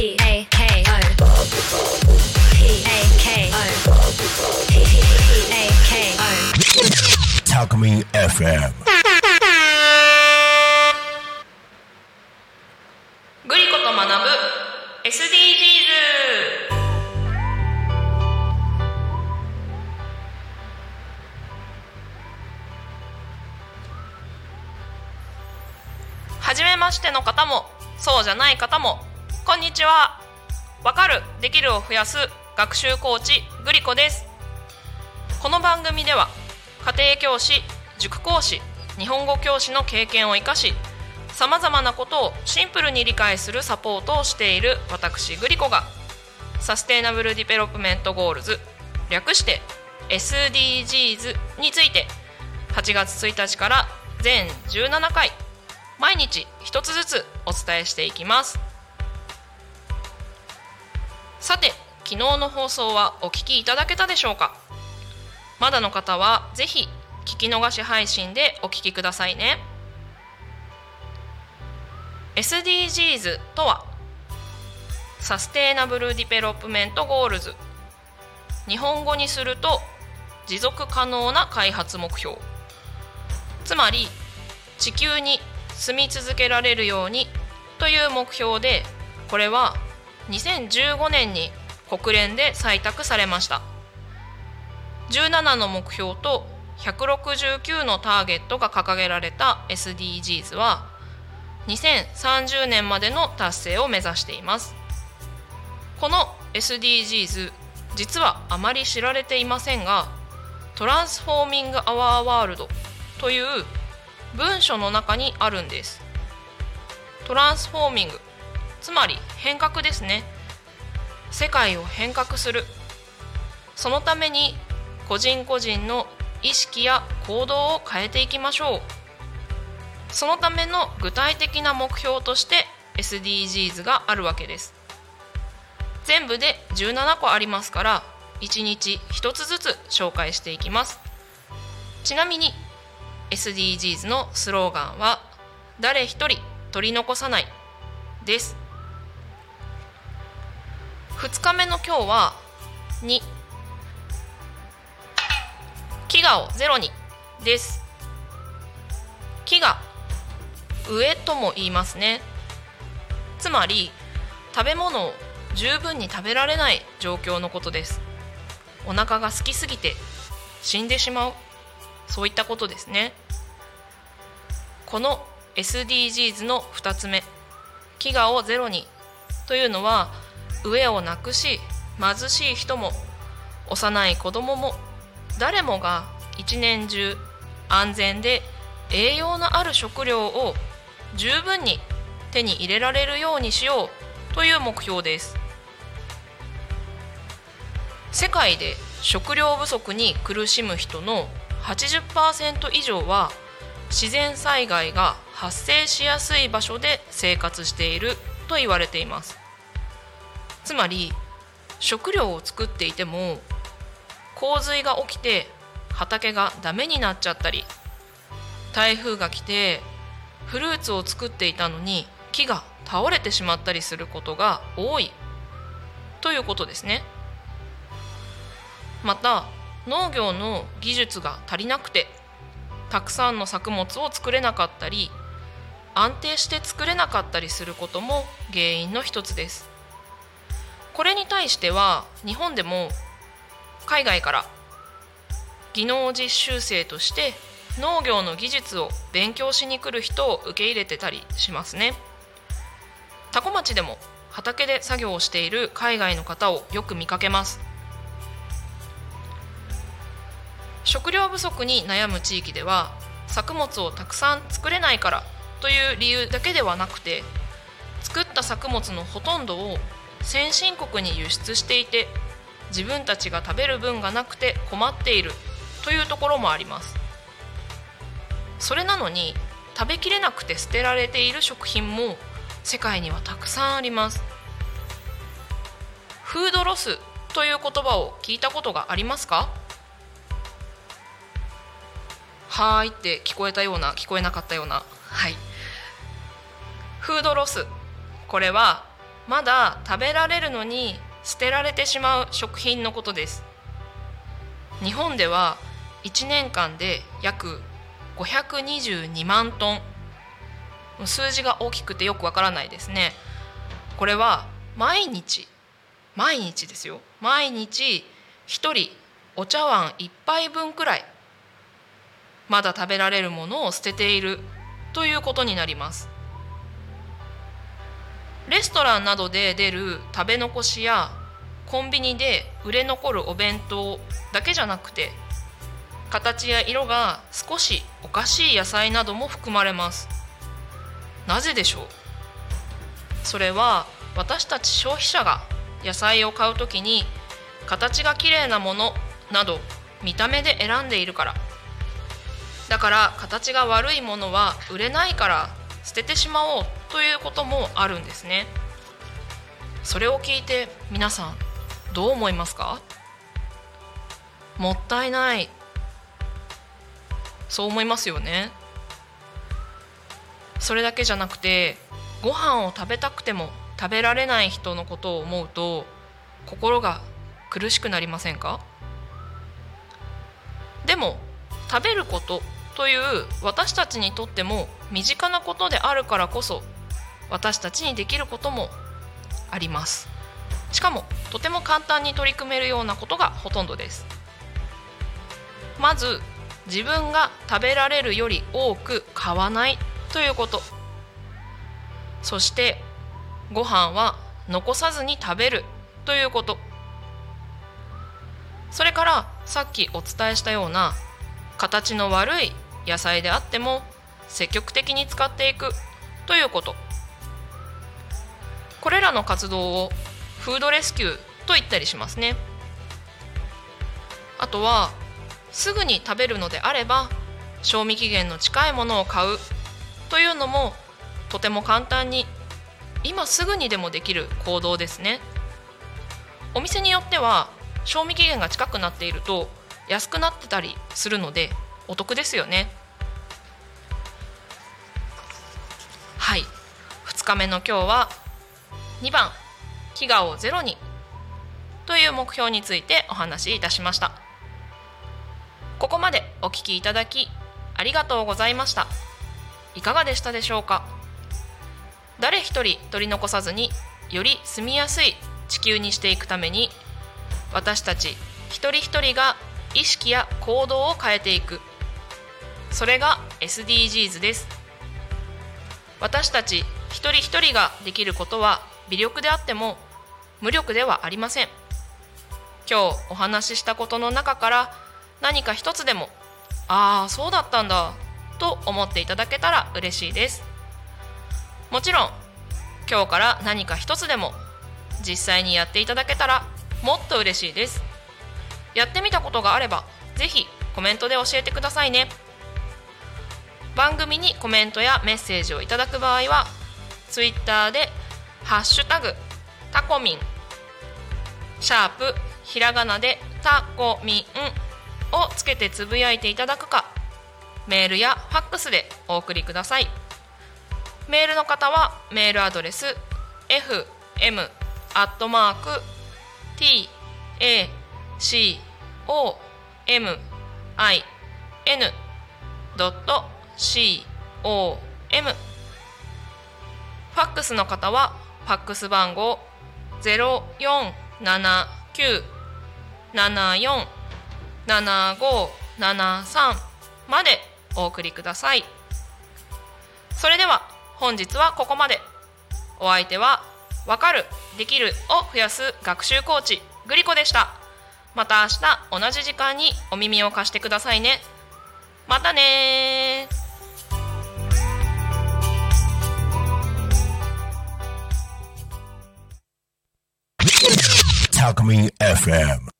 グリコと学ぶ SDGs はじめましての方もそうじゃない方も。こんにちは。わかる。できるを増やす学習コーチグリコです。この番組では家庭教師塾講師日本語教師の経験を生かしさまざまなことをシンプルに理解するサポートをしている私グリコが Sustainable Development Goals 略して SDGs について8月1日から全17回毎日一つずつお伝えしていきます。さて昨日の放送はお聞きいただけたでしょうか？まだの方はぜひ聞き逃し配信でお聞きくださいね。SDGs とは Sustainable Development Goals。日本語にすると持続可能な開発目標。つまり地球に住み続けられるようにという目標でこれは2015年に国連で採択されました。17の目標と169のターゲットが掲げられた SDGs は2030年までの達成を目指しています。この SDGs 実はあまり知られていませんがトランスフォーミング・アワー・ワールドという文書の中にあるんです。トランスフォーミング。つまり変革ですね。世界を変革する。そのために個人個人の意識や行動を変えていきましょう。そのための具体的な目標として SDGs があるわけです。全部で17個ありますから1日1つずつ紹介していきます。ちなみに SDGs のスローガンは誰一人取り残さないです。2日目の今日は2飢餓をゼロに。です。飢餓飢えとも言いますね。つまり食べ物を十分に食べられない状況のことです。お腹が空きすぎて死んでしまう。そういったことですね。この SDGs の2つ目。飢餓をゼロに。というのは飢えをなくし貧しい人も幼い子供も誰もが一年中安全で栄養のある食料を十分に手に入れられるようにしようという目標です。世界で食料不足に苦しむ人の80%以上は自然災害が発生しやすい場所で生活していると言われています。つまり食料を作っていても洪水が起きて畑がダメになっちゃったり台風が来てフルーツを作っていたのに木が倒れてしまったりすることが多い。ということですね。また農業の技術が足りなくてたくさんの作物を作れなかったり安定して作れなかったりすることも原因の一つです。これに対しては日本でも海外から技能実習生として農業の技術を勉強しに来る人を受け入れてたりしますね。多古町でも畑で作業をしている海外の方をよく見かけます。食料不足に悩む地域では作物をたくさん作れないからという理由だけではなくて作った作物のほとんどを先進国に輸出していて自分たちが食べる分がなくて困っているというところもあります。それなのに食べきれなくて捨てられている食品も世界にはたくさんあります。フードロスという言葉を聞いたことがありますか？はーいって聞こえたような聞こえなかったような。はい。フードロス。これはまだ食べられるのに捨てられてしまう食品のことです。日本では1年間で約522万トン。数字が大きくてよくわからないですね。これは毎日毎日ですよ。毎日1人お茶碗1杯分くらいまだ食べられるものを捨てているということになります。レストランなどで出る食べ残しやコンビニで売れ残るお弁当だけじゃなくて形や色が少しおかしい野菜なども含まれます。なぜでしょう？それは私たち消費者が野菜を買うときに形がきれいなものなど見た目で選んでいるから。だから形が悪いものは売れないから捨ててしまおう。ということもあるんですね。それを聞いて皆さんどう思いますか？もったいない。そう思いますよね。それだけじゃなくてご飯を食べたくても食べられない人のことを思うと心が苦しくなりませんか？でも食べることという私たちにとっても身近なことであるからこそ私たちにできることもあります。しかもとても簡単に取り組めるようなことがほとんどです。まず自分が食べられるより多く買わないということ。そしてご飯は残さずに食べるということ。それからさっきお伝えしたような形の悪い野菜であっても積極的に使っていくということ。これらの活動をフードレスキューと言ったりしますね。あとはすぐに食べるのであれば賞味期限の近いものを買うというのもとても簡単に今すぐにでもできる行動ですね。お店によっては賞味期限が近くなっていると安くなってたりするのでお得ですよね。はい。2日目の今日は2番飢餓をゼロに。という目標についてお話しいたしました。ここまでお聞きいただきありがとうございました。いかがでしたでしょうか？誰一人取り残さずにより住みやすい地球にしていくために私たち一人一人が意識や行動を変えていく。それが SDGs です。私たち一人一人ができることは微力であっても無力ではありません。今日お話ししたことの中から何か一つでもああそうだったんだと思っていただけたら嬉しいです。もちろん今日から何か一つでも実際にやっていただけたらもっと嬉しいです。やってみたことがあればぜひコメントで教えてくださいね。番組にコメントやメッセージをいただく場合は Twitter で「ハッシュタグタコミン」シャープひらがなでタコミンをつけてつぶやいていただくかメールやファックスでお送りください。メールの方はメールアドレス fm アットマーク t a c o m i n ドット c o m ファックスの方はファックス番号0479747573までお送りください。それでは本日はここまで。お相手は「わかるできる」を増やす学習コーチグリコでした。また明日同じ時間にお耳を貸してくださいね。またね Alchemy FM.